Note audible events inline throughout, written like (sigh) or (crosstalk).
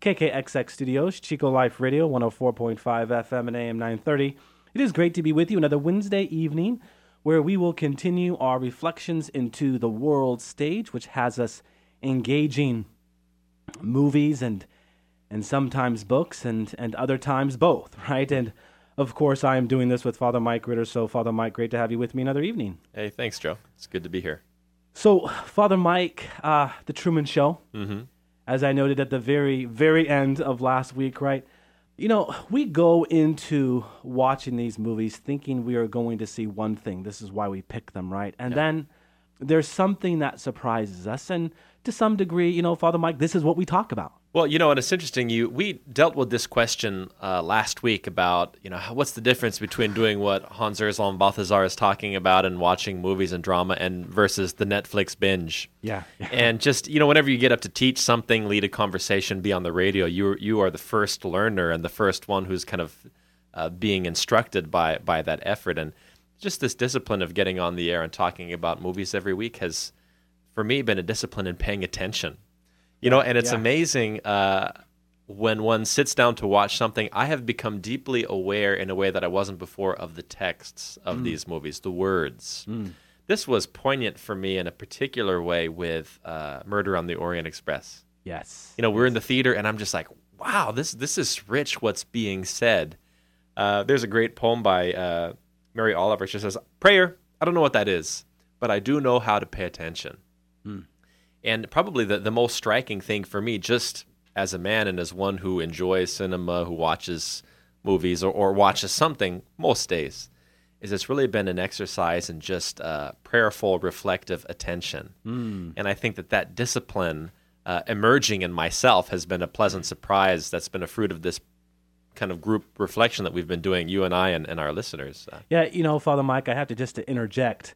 KKXX Studios, Chico Life Radio, 104.5 FM and AM 930. It is great to be with you another Wednesday evening where we will continue our reflections into the world stage, which has us engaging movies and and sometimes books and, and other times both, (laughs) right? And of course, I am doing this with Father Mike Ritter. So, Father Mike, great to have you with me another evening. Hey, thanks, Joe. It's good to be here. So, Father Mike, uh, The Truman Show. Mm-hmm as I noted at the very, very end of last week, right? You know, we go into watching these movies thinking we are going to see one thing. This is why we pick them, right? And yeah. then there's something that surprises us. And to some degree, you know, Father Mike, this is what we talk about. Well, you know, and it's interesting. You we dealt with this question uh, last week about you know what's the difference between doing what Hans Urs von Balthasar is talking about and watching movies and drama and versus the Netflix binge. Yeah. and just you know, whenever you get up to teach something, lead a conversation, be on the radio, you you are the first learner and the first one who's kind of uh, being instructed by by that effort and just this discipline of getting on the air and talking about movies every week has, for me, been a discipline in paying attention you know, and it's yeah. amazing uh, when one sits down to watch something. I have become deeply aware in a way that I wasn't before of the texts of mm. these movies, the words. Mm. This was poignant for me in a particular way with uh, Murder on the Orient Express. Yes. You know, we're in the theater, and I'm just like, wow, this this is rich. What's being said? Uh, there's a great poem by uh, Mary Oliver. She says, "Prayer. I don't know what that is, but I do know how to pay attention." Mm. And probably the, the most striking thing for me, just as a man and as one who enjoys cinema, who watches movies or, or watches something most days, is it's really been an exercise in just uh, prayerful, reflective attention. Mm. And I think that that discipline uh, emerging in myself has been a pleasant surprise that's been a fruit of this kind of group reflection that we've been doing, you and I and, and our listeners. Uh, yeah, you know, Father Mike, I have to just to interject.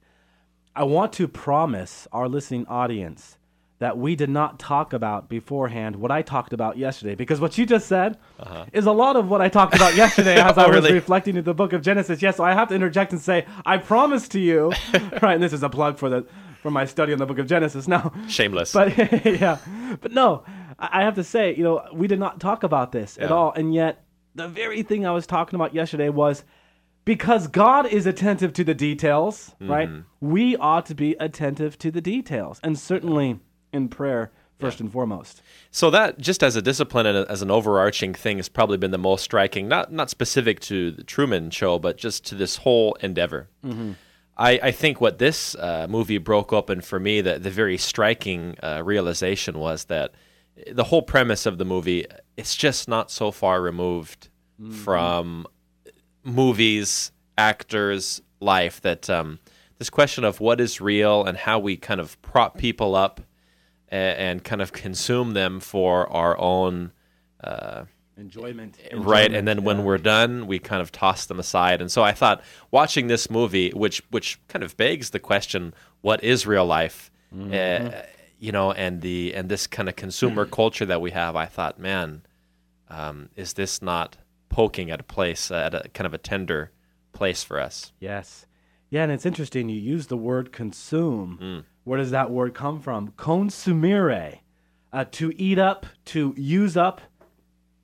I want to promise our listening audience that we did not talk about beforehand what I talked about yesterday. Because what you just said uh-huh. is a lot of what I talked about yesterday (laughs) as oh, I was really? reflecting in the book of Genesis. Yes, so I have to interject and say, I promise to you, (laughs) right? And this is a plug for the for my study on the book of Genesis. Now, shameless, (laughs) but yeah, but no, I have to say, you know, we did not talk about this yeah. at all, and yet the very thing I was talking about yesterday was because God is attentive to the details, mm-hmm. right? We ought to be attentive to the details, and certainly in prayer first and foremost. So that just as a discipline and as an overarching thing has probably been the most striking, not not specific to the Truman Show, but just to this whole endeavor. Mm-hmm. I, I, think what this uh, movie broke open for me, the, the very striking uh, realization was that the whole premise of the movie, it's just not so far removed mm-hmm. from movies, actors, life that um, this question of what is real and how we kind of prop people up and, and kind of consume them for our own uh, enjoyment. Right, and then yeah. when we're done, we kind of toss them aside. And so I thought watching this movie, which which kind of begs the question, what is real life? Mm-hmm. Uh, you know, and the and this kind of consumer (clears throat) culture that we have, I thought, man, um, is this not poking at a place uh, at a kind of a tender place for us? Yes, yeah, and it's interesting. You use the word consume. Mm where does that word come from? Consumere, uh, to eat up, to use up,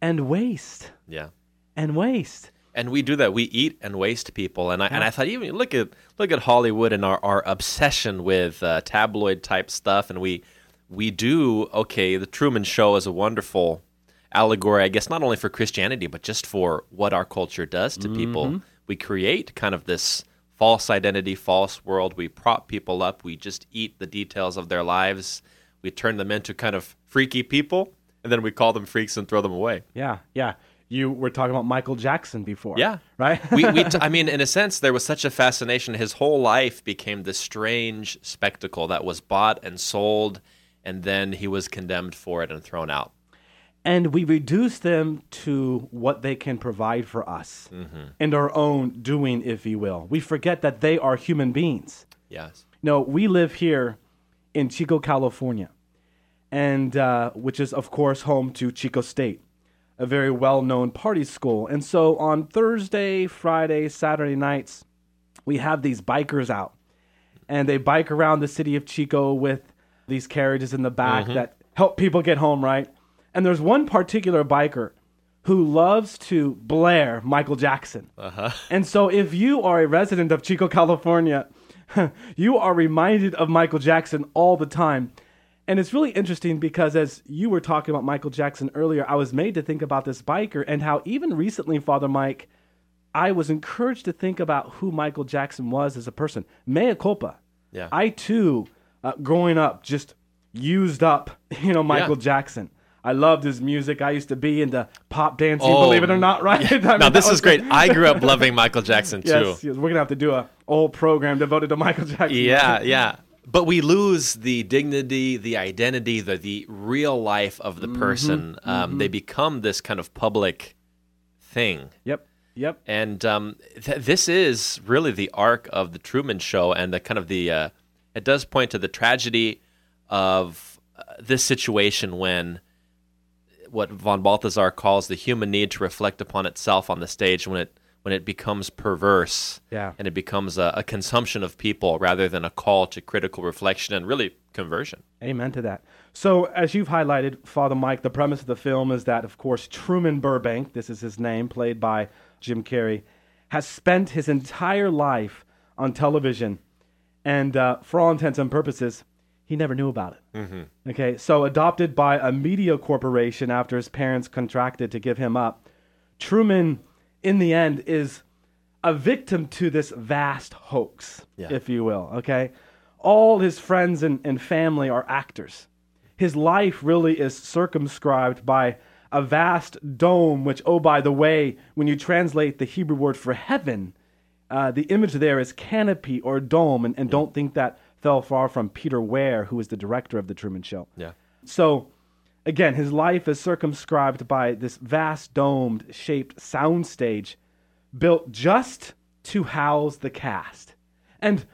and waste. Yeah. And waste. And we do that. We eat and waste people. And I, yeah. and I thought, even look at look at Hollywood and our, our obsession with uh, tabloid type stuff. And we we do okay. The Truman Show is a wonderful allegory, I guess, not only for Christianity but just for what our culture does to mm-hmm. people. We create kind of this false identity, false world. We prop people up. We just eat the details of their lives. We turn them into kind of freaky people, and then we call them freaks and throw them away. Yeah, yeah. You were talking about Michael Jackson before. Yeah. Right? we, we (laughs) t- I mean, in a sense, there was such a fascination. His whole life became this strange spectacle that was bought and sold, and then he was condemned for it and thrown out. And we reduce them to what they can provide for us and our own doing, if you will. We forget that they are human beings. Yes. No, we live here in Chico, California, and uh, which is, of course, home to Chico State, a very well-known party school. And so on Thursday, Friday, Saturday nights, we have these bikers out, and they bike around the city of Chico with these carriages in the back that help people get home. Right? And there's one particular biker who loves to blare Michael Jackson. Uh-huh. And so, if you are a resident of Chico, California, (laughs) you are reminded of Michael Jackson all the time. And it's really interesting because as you were talking about Michael Jackson earlier, I was made to think about this biker and how even recently, Father Mike, I was encouraged to think about who Michael Jackson was as a person. Mea culpa. Yeah. I too, uh, growing up, just used up, (laughs) you know, Michael Yeah. Jackson. I loved his music. I used to be into pop dancing, Oh, believe it or not, (laughs) right? (laughs) I mean, Now this is great. I grew up (laughs) loving Michael Jackson too. Yes, yes, we're gonna have to do a whole program devoted to Michael Jackson. Yeah, yeah. But we lose the dignity, the identity, the the real life of the person. Um, They become this kind of public thing. Yep. Yep. And um, th- this is really the arc of the Truman Show, and the kind of the uh, it does point to the tragedy of uh, this situation when what von Balthasar calls the human need to reflect upon itself on the stage when it when it becomes perverse Yeah. and it becomes a, a consumption of people rather than a call to critical reflection and really conversion. Amen to that. So, as you've highlighted, Father Mike, the premise of the film is that, of course, Truman Burbank, this is his name, played by Jim Carrey, has spent his entire life on television. And uh, for all intents and purposes, he never knew about it. Okay, so adopted by a media corporation after his parents contracted to give him up, Truman, in the end, is a victim to this vast hoax, Yeah. if you will. Okay, all his friends and, and family are actors. His life really is circumscribed by a vast dome, which, oh, by the way, when you translate the Hebrew word for heaven, uh, the image there is canopy or dome, and, and don't think that fell far from Peter Weir, who was the director of The Truman Show. Yeah. So, again, his life is circumscribed by this vast domed shaped soundstage built just to house the cast. And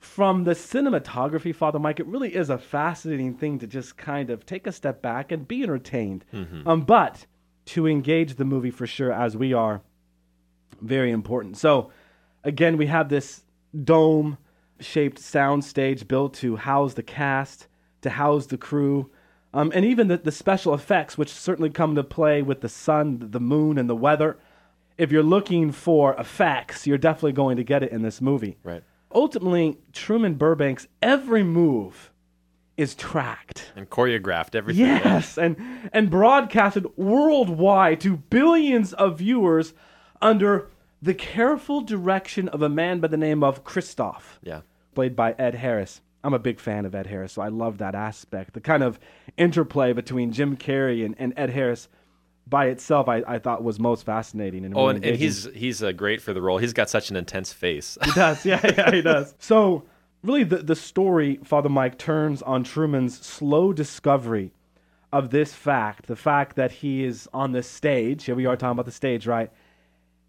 from the cinematography, Father Mike, it really is a fascinating thing to just kind of take a step back and be entertained. Um, but to engage the movie for sure, as we are, very important. So, again, we have this dome shaped soundstage built to house the cast, to house the crew, um, and even the, the special effects, which certainly come to play with the sun, the moon, and the weather. If you're looking for effects, you're definitely going to get it in this movie. Right. Ultimately, Truman Burbank's every move is tracked. And choreographed everything. Yes, and and broadcasted worldwide to billions of viewers under the careful direction of a man by the name of Christof, Yeah. played by Ed Harris. I'm a big fan of Ed Harris, so I love that aspect. The kind of interplay between Jim Carrey and, and Ed Harris by itself, I, I thought was most fascinating. And Oh, and, and he's he's uh, great for the role. He's got such an intense face. He does. Yeah, (laughs) yeah, he does. So, really, the, the story, Father Mike, turns on Truman's slow discovery of this fact the fact that he is on this stage. Here we are talking about the stage, right?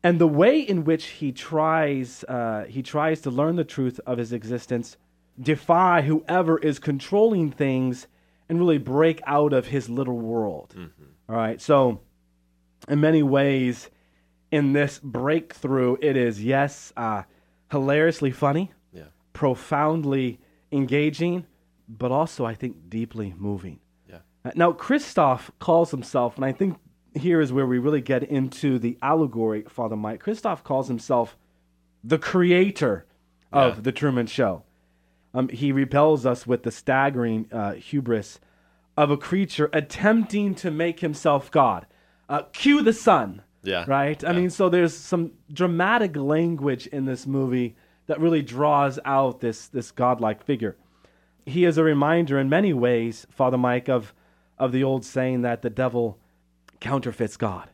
And the way in which he tries, uh, he tries to learn the truth of his existence, defy whoever is controlling things, and really break out of his little world. All right. So, in many ways, in this breakthrough, it is yes, uh, hilariously funny, yeah. profoundly engaging, but also I think deeply moving. Yeah. Uh, Now, Christof calls himself, and I think here is where we really get into the allegory, Father Mike. Christof calls himself the creator of Yeah. the Truman Show. Um, he repels us with the staggering uh, hubris of a creature attempting to make himself God. Uh, cue the sun. Yeah. Right? I Yeah. mean, so there's some dramatic language in this movie that really draws out this, this godlike figure. He is a reminder in many ways, Father Mike, of, of the old saying that the devil counterfeits God.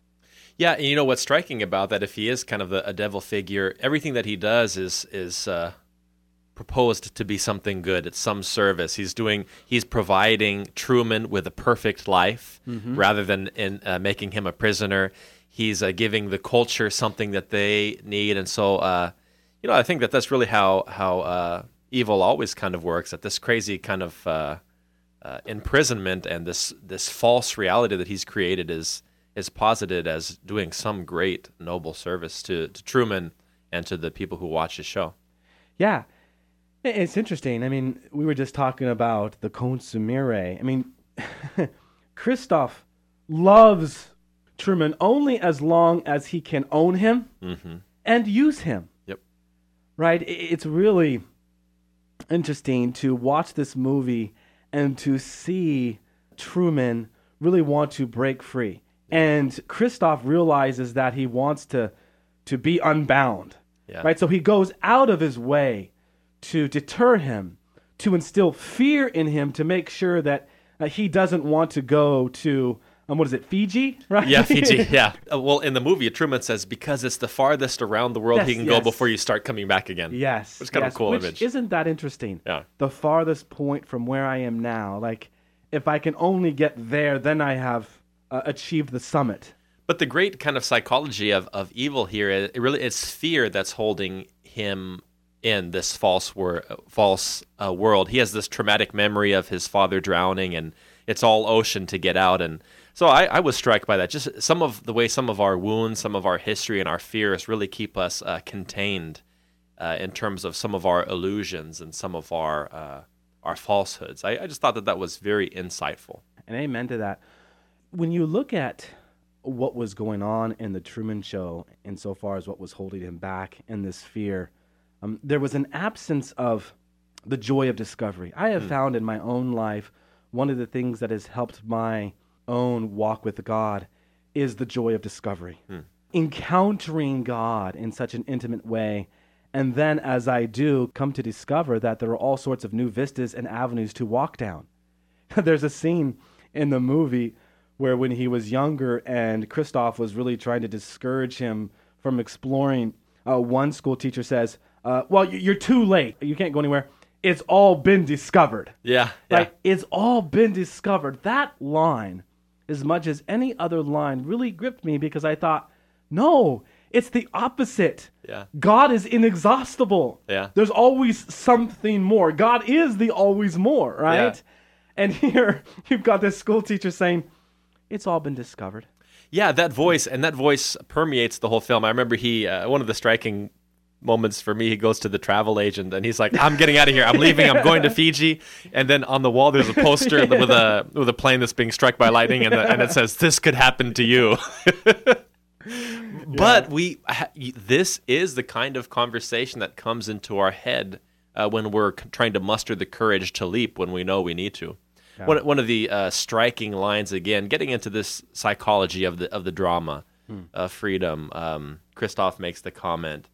Yeah, and you know what's striking about that? If he is kind of the, a devil figure, everything that he does is is uh, proposed to be something good. It's some service. He's doing. He's providing Truman with a perfect life rather than in uh, making him a prisoner. He's uh, giving the culture something that they need, and so uh, you know I think that that's really how how uh, evil always kind of works. That this crazy kind of uh, imprisonment and this this false reality that he's created is is posited as doing some great noble service to, to Truman and to the people who watch his show. Yeah. It's interesting. I mean, we were just talking about the consumere. I mean, (laughs) Christof loves Truman only as long as he can own him and use him. Yep. Right? It's really interesting to watch this movie and to see Truman really want to break free. And Christof realizes that he wants to to be unbound. Yeah. Right? So he goes out of his way to deter him, to instill fear in him to make sure that uh, he doesn't want to go to um, what is it, Fiji? (laughs) Right? Yeah, Fiji. (laughs) Yeah. Uh, well, in the movie, Truman says because it's the farthest around the world he Yes, can go before you start coming back again. Yes. It's kind of yes, a cool which image. Isn't that interesting? Yeah. The farthest point from where I am now. Like, if I can only get there, then I have uh, achieved the summit. But the great kind of psychology of, of evil here, it really it's fear that's holding him in this false wor- false uh, world. He has this traumatic memory of his father drowning, and it's all ocean to get out. And so I, I was struck by that. Just some of the way some of our wounds, some of our history, and our fears really keep us uh, contained uh, in terms of some of our illusions and some of our uh, our falsehoods. I, I just thought that that was very insightful. And amen to that. When you look at what was going on in the Truman Show, insofar as what was holding him back in this fear, um, there was an absence of the joy of discovery. I have found in my own life one of the things that has helped my own walk with God is the joy of discovery. Encountering God in such an intimate way. And then, as I do, come to discover that there are all sorts of new vistas and avenues to walk down. (laughs) There's a scene in the movie where when he was younger and Christof was really trying to discourage him from exploring, uh, one school teacher says, uh, Well, you're too late. You can't go anywhere. It's all been discovered. Yeah, yeah. Like, it's all been discovered. That line, as much as any other line, really gripped me because I thought, no, it's the opposite. Yeah. God is inexhaustible. Yeah. There's always something more. God is the always more, right? Yeah. And (laughs) here you've got this school teacher saying, it's all been discovered. Yeah, that voice and that voice permeates the whole film. I remember he uh, one of the striking moments for me. He goes to the travel agent and he's like, "I'm getting out of here. I'm leaving. I'm going to (laughs) Fiji." And then on the wall there's a poster with a with a plane that's being struck by lightning, and, the, and it says, "This could happen to you." (laughs) But we this is the kind of conversation that comes into our head uh, when we're trying to muster the courage to leap when we know we need to. One, one of the uh, striking lines again, getting into this psychology of the of the drama, of freedom. Um, Christof makes the comment.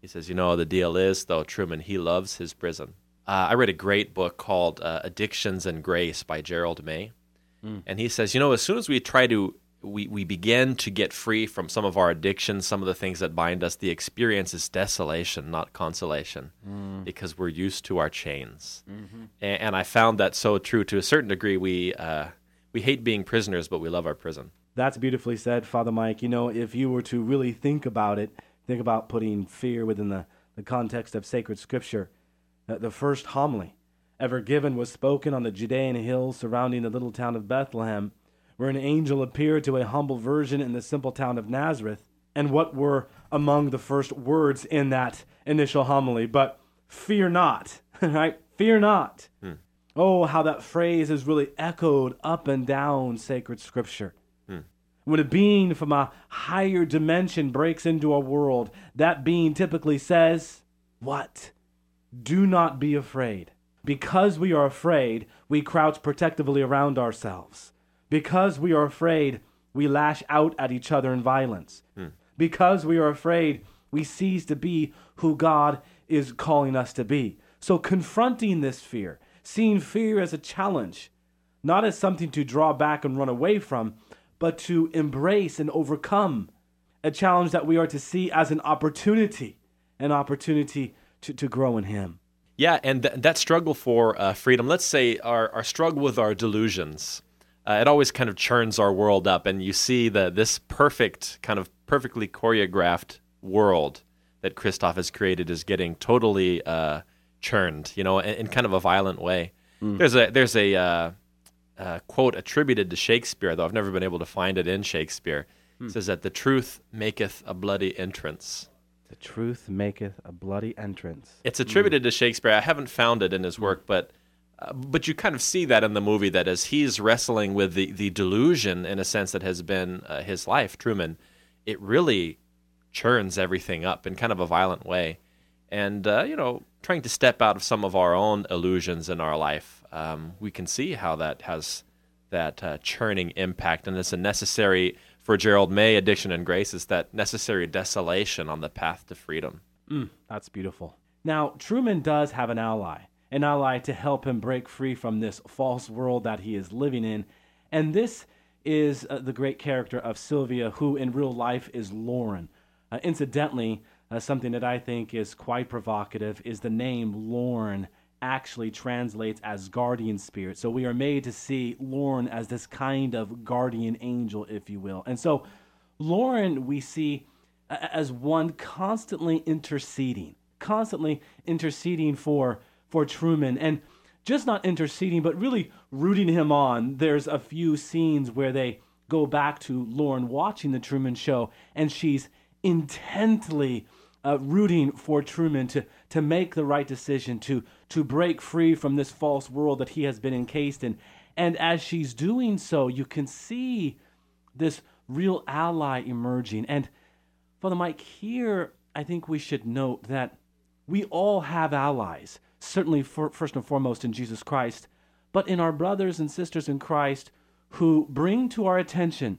He says, "You know, the deal is though, Truman, he loves his prison." Uh, I read a great book called uh, "Addictions and Grace" by Gerald May, and he says, "You know, as soon as we try to we, we begin to get free from some of our addictions, some of the things that bind us, the experience is desolation, not consolation, because we're used to our chains. And, and I found that so true to a certain degree. We uh, we hate being prisoners, but we love our prison. That's beautifully said, Father Mike. You know, if you were to really think about it, think about putting fear within the, the context of sacred scripture. Uh, the first homily ever given was spoken on the Judean hills surrounding the little town of Bethlehem, where an angel appeared to a humble virgin in the simple town of Nazareth. And what were among the first words in that initial homily? But fear not, (laughs) right? Fear not. Oh, how that phrase is really echoed up and down sacred scripture. When a being from a higher dimension breaks into our world, that being typically says, What? Do not be afraid. Because we are afraid, we crouch protectively around ourselves. Because we are afraid, we lash out at each other in violence. Hmm. Because we are afraid, we cease to be who God is calling us to be. So, confronting this fear, seeing fear as a challenge, not as something to draw back and run away from, but to embrace and overcome. A challenge that we are to see as an opportunity, an opportunity to, to grow in Him. Yeah, and th- that struggle for uh, freedom, let's say our, our struggle with our delusions, uh, it always kind of churns our world up. And you see the, this perfect, kind of perfectly choreographed world that Christof has created is getting totally uh, churned, you know, in, in, kind of a violent way. Mm. There's a, there's a uh, quote attributed to Shakespeare, though I've never been able to find it in Shakespeare. Mm. It says that the truth maketh a bloody entrance. The truth maketh a bloody entrance. It's attributed mm. to Shakespeare. I haven't found it in his work, but uh, but you kind of see that in the movie that as he's wrestling with the, the delusion in a sense that has been uh, his life, Truman, it really churns everything up in kind of a violent way. And, uh, you know, trying to step out of some of our own illusions in our life, um, we can see how that has that uh, churning impact. And it's a necessary for Gerald May, Addiction and Grace is that necessary desolation on the path to freedom. Mm, that's beautiful. Now, Truman does have an ally, an ally to help him break free from this false world that he is living in. And this is uh, the great character of Sylvia, who in real life is Lauren. Uh, incidentally, uh, something that I think is quite provocative is the name Lorn actually translates as guardian spirit. So we are made to see Lauren as this kind of guardian angel, if you will. And so Lauren, we see as one constantly interceding, constantly interceding for for Truman and just not interceding but really rooting him on. There's a few scenes where they go back to Lauren watching the Truman show and she's intently uh, rooting for Truman to, to make the right decision, to, to break free from this false world that he has been encased in. And as she's doing so, you can see this real ally emerging. And Father Mike, here I think we should note that we all have allies, certainly for, first and foremost in Jesus Christ, but in our brothers and sisters in Christ who bring to our attention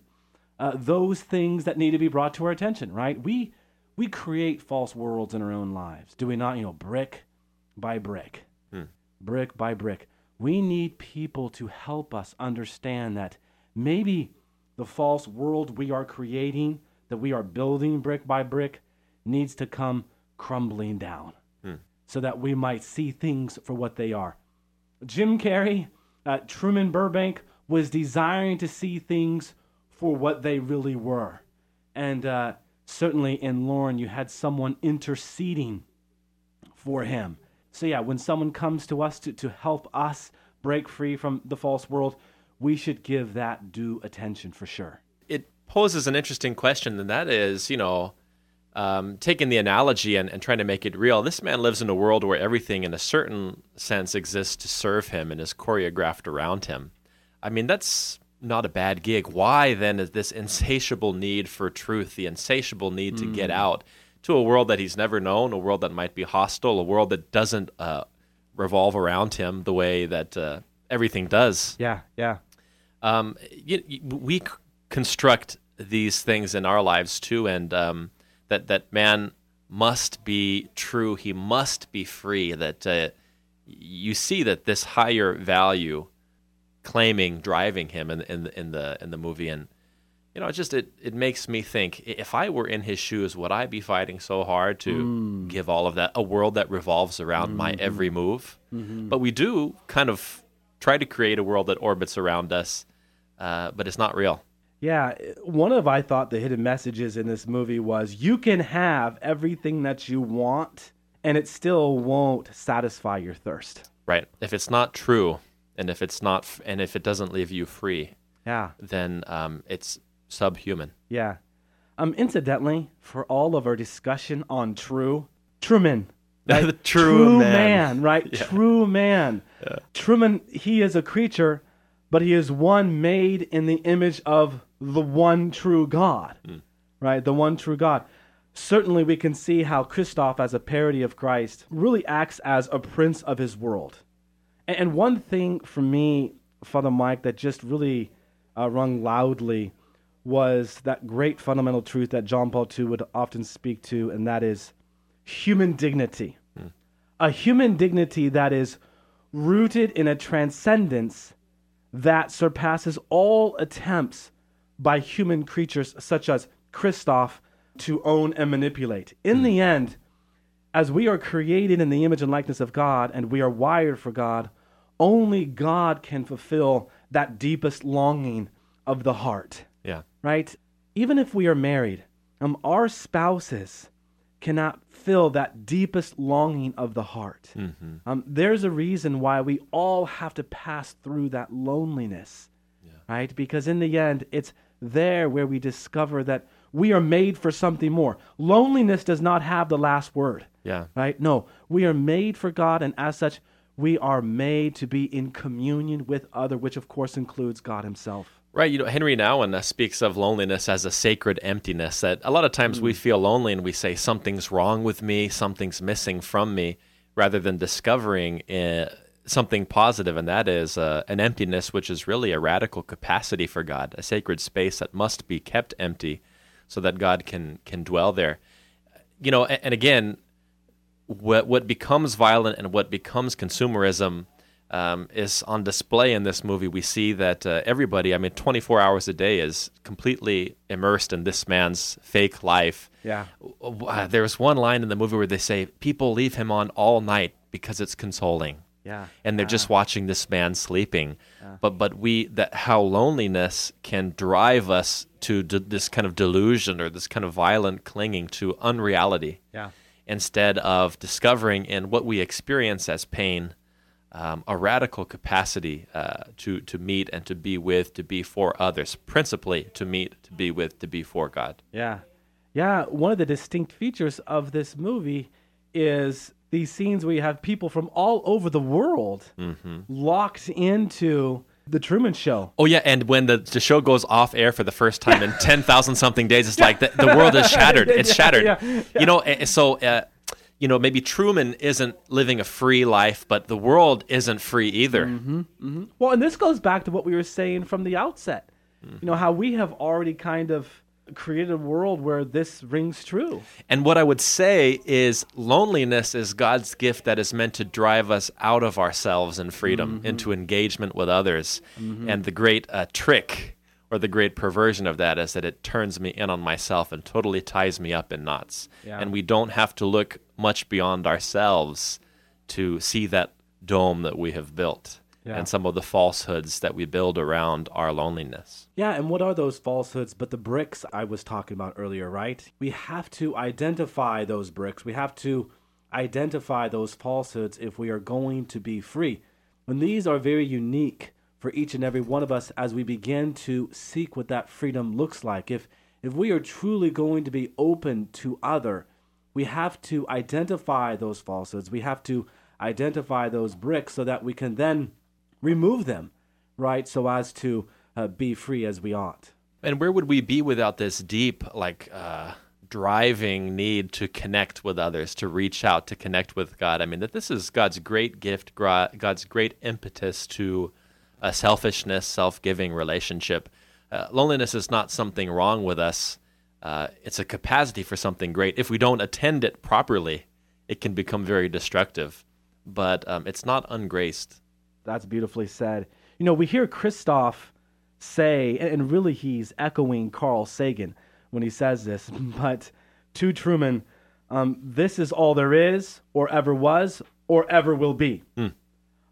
uh, those things that need to be brought to our attention, right? We we create false worlds in our own lives, do we not? You know, brick by brick, hmm. brick by brick. We need people to help us understand that maybe the false world we are creating, that we are building brick by brick, needs to come crumbling down hmm. so that we might see things for what they are. Jim Carrey, uh, Truman Burbank was desiring to see things for what they really were. And uh, certainly in Lauren, you had someone interceding for him. So, yeah, when someone comes to us to, to help us break free from the false world, we should give that due attention for sure. It poses an interesting question, and that is, you know, um, taking the analogy and, and trying to make it real. This man lives in a world where everything, in a certain sense, exists to serve him and is choreographed around him. I mean, that's not a bad gig. Why then is this insatiable need for truth, the insatiable need to get hmm. out to a world that he's never known, a world that might be hostile, a world that doesn't uh, revolve around him the way that uh, everything does? Yeah, yeah. Um, you, we c- construct these things in our lives too, and um, that that man must be true. He must be free. That uh, you see that this higher value claiming driving him in in in the in the movie and you know it just it it makes me think if I were in his shoes would I be fighting so hard to mm. give all of that a world that revolves around mm-hmm. my every move mm-hmm. but we do kind of try to create a world that orbits around us uh, but it's not real yeah, one of I thought the hidden messages in this movie was you can have everything that you want and it still won't satisfy your thirst. Right. If it's not true, and if it's not and if it doesn't leave you free yeah then um, it's subhuman yeah um incidentally for all of our discussion on true truman (laughs) right? the true, true man. man. right yeah. true man yeah. truman he is a creature but he is one made in the image of the one true god mm. right the one true god certainly we can see how christof as a parody of christ really acts as a prince of his world and one thing for me, Father Mike, that just really uh, rung loudly was that great fundamental truth that John Paul II would often speak to, and that is human dignity. Hmm. A human dignity that is rooted in a transcendence that surpasses all attempts by human creatures such as Christof to own and manipulate. In hmm. the end, as we are created in the image and likeness of God and we are wired for God, only God can fulfill that deepest longing of the heart, Yeah. right? Even if we are married, um, our spouses cannot fill that deepest longing of the heart. Um, there's a reason why we all have to pass through that loneliness, right? Because in the end, it's there where we discover that we are made for something more. Loneliness does not have the last word, Yeah. right? No, we are made for God, and as such, we are made to be in communion with other, which of course includes God Himself. Right. You know, Henry Nouwen uh, speaks of loneliness as a sacred emptiness. That a lot of times we feel lonely and we say something's wrong with me, something's missing from me, rather than discovering uh, something positive, and that is uh, an emptiness, which is really a radical capacity for God, a sacred space that must be kept empty, so that God can can dwell there. You know, and, and again, what what becomes violent and what becomes consumerism um, is on display in this movie. We see that uh, everybody, I mean, 24 hours a day, is completely immersed in this man's fake life. Yeah. Uh, There's one line in the movie where they say people leave him on all night because it's consoling Yeah. and they're just watching this man sleeping. But but we that how loneliness can drive us to d- this kind of delusion or this kind of violent clinging to unreality Yeah. instead of discovering in what we experience as pain um, a radical capacity uh, to to meet and to be with, to be for others, principally to meet, to be with, to be for God. Yeah. Yeah. One of the distinct features of this movie is these scenes where you have people from all over the world mm-hmm. locked into the Truman Show. Oh yeah, and when the, the show goes off air for the first time in ten thousand something days, it's (laughs) like the, the world is shattered. (laughs) It's Yeah, shattered. yeah, You know, eh, eh so uh, you know maybe Truman isn't living a free life, but the world isn't free either. Mm-hmm, mm-hmm. Well, and this goes back to what we were saying from the outset. Mm. You know, how we have already kind of created a world where this rings true. And what I would say is loneliness is God's gift that is meant to drive us out of ourselves and freedom into engagement with others. And the great uh, trick or the great perversion of that is that it turns me in on myself and totally ties me up in knots. Yeah. And we don't have to look much beyond ourselves to see that dome that we have built Yeah. and some of the falsehoods that we build around our loneliness. Yeah, and what are those falsehoods but the bricks I was talking about earlier, right? We have to identify those bricks. We have to identify those falsehoods if we are going to be free. And these are very unique for each and every one of us as we begin to seek what that freedom looks like. If if we are truly going to be open to other, we have to identify those falsehoods. We have to identify those bricks so that we can then remove them, right? So as to uh, be free as we ought. And where would we be without this deep, like, uh, driving need to connect with others, to reach out, to connect with God? I mean, that this is God's great gift, God's great impetus to a selfishness, self giving relationship. Uh, loneliness is not something wrong with us, uh, it's a capacity for something great. If we don't attend it properly, it can become very destructive, but um, it's not ungraced. That's beautifully said. You know, we hear Christof say, and really he's echoing Carl Sagan when he says this, (laughs) but to Truman, um, this is all there is, or ever was, or ever will be.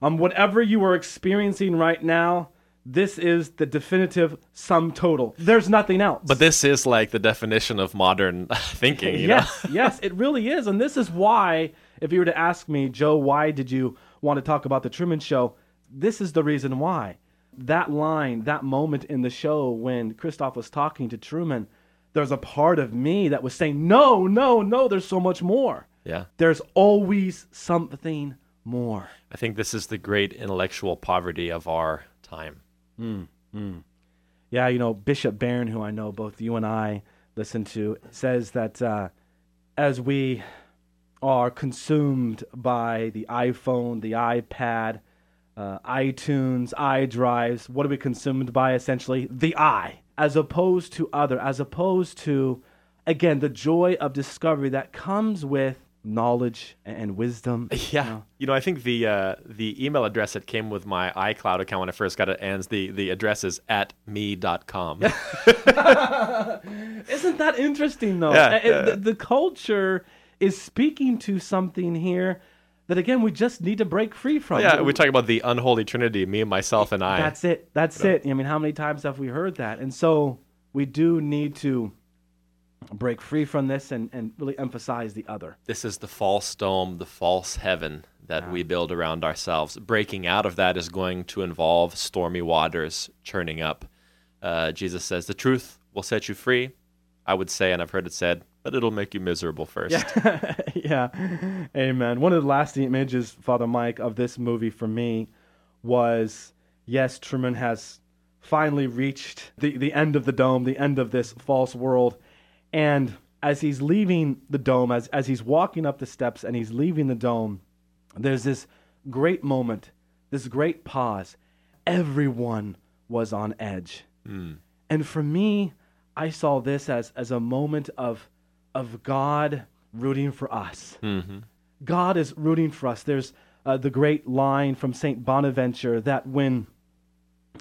Um, whatever you are experiencing right now, this is the definitive sum total. There's nothing else. But this is like the definition of modern (laughs) thinking, you know? yes, yes, it really is. And this is why, if you were to ask me, Joe, why did you want to talk about the Truman Show? This is the reason why. That line, that moment in the show when Christof was talking to Truman, there's a part of me that was saying, no, no, no, there's so much more. Yeah. There's always something more. I think this is the great intellectual poverty of our time. Yeah, you know, Bishop Barron, who I know both you and I listen to, says that uh, as we are consumed by the iPhone, the iPad, uh, iTunes, iDrives, what are we consumed by essentially? The I, as opposed to other, as opposed to, again, the joy of discovery that comes with knowledge and wisdom. (laughs) Yeah. You know, I think the uh, the email address that came with my iCloud account when I first got it ends the, the address is at me.com. (laughs) Isn't that interesting though? Yeah, Uh. The, the culture is speaking to something here that again we just need to break free from. Yeah, we talk about the unholy trinity, me, and myself, and I. That's it. That's it. I mean, how many times have we heard that? And so we do need to break free from this and, and really emphasize the other. This is the false dome, the false heaven that we build around ourselves. Breaking out of that is going to involve stormy waters churning up. Uh, Jesus says, The truth will set you free. I would say, and I've heard it said, but it'll make you miserable first. Yeah. (laughs) yeah. Amen. One of the last images, Father Mike, of this movie for me was yes, Truman has finally reached the, the end of the dome, the end of this false world. And as he's leaving the dome, as, as he's walking up the steps and he's leaving the dome, there's this great moment, this great pause. Everyone was on edge. Hmm. And for me, I saw this as, as a moment of, of God rooting for us. God is rooting for us. There's uh, the great line from St. Bonaventure that when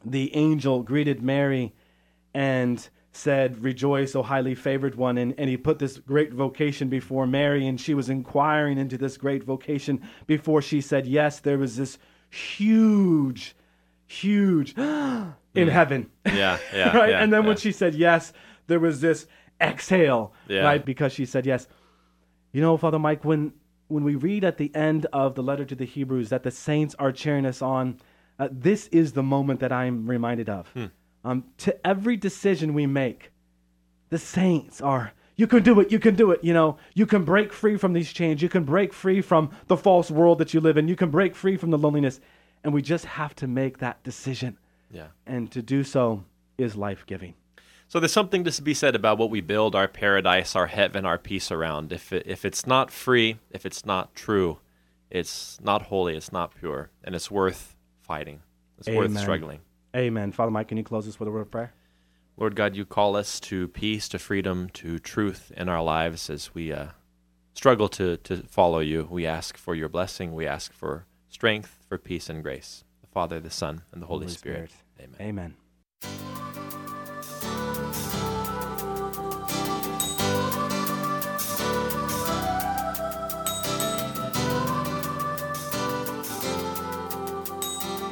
the angel greeted Mary and said, Rejoice, O highly favored one. And, and he put this great vocation before Mary, and she was inquiring into this great vocation before she said yes. There was this huge, huge (gasps) in heaven. Yeah, (laughs) yeah. right? yeah, and then when she said yes, there was this exhale, Yeah. right? Because she said yes. You know, Father Mike, when when we read at the end of the letter to the Hebrews that the saints are cheering us on, uh, this is the moment that I'm reminded of. Hmm. Um, to every decision we make, the saints are. You can do it. You can do it. You know, you can break free from these chains. You can break free from the false world that you live in. You can break free from the loneliness. And we just have to make that decision. yeah. And to do so is life giving. So there's something to be said about what we build our paradise, our heaven, our peace around. If it, if it's not free, if it's not true, it's not holy, it's not pure, and it's worth fighting. It's worth struggling. Amen. Father Mike, can you close us with a word of prayer? Lord God, you call us to peace, to freedom, to truth in our lives as we uh, struggle to, to follow you. We ask for your blessing. We ask for strength, for peace and grace. The Father, the Son, and the Holy, Holy Spirit. Spirit. Amen. Amen.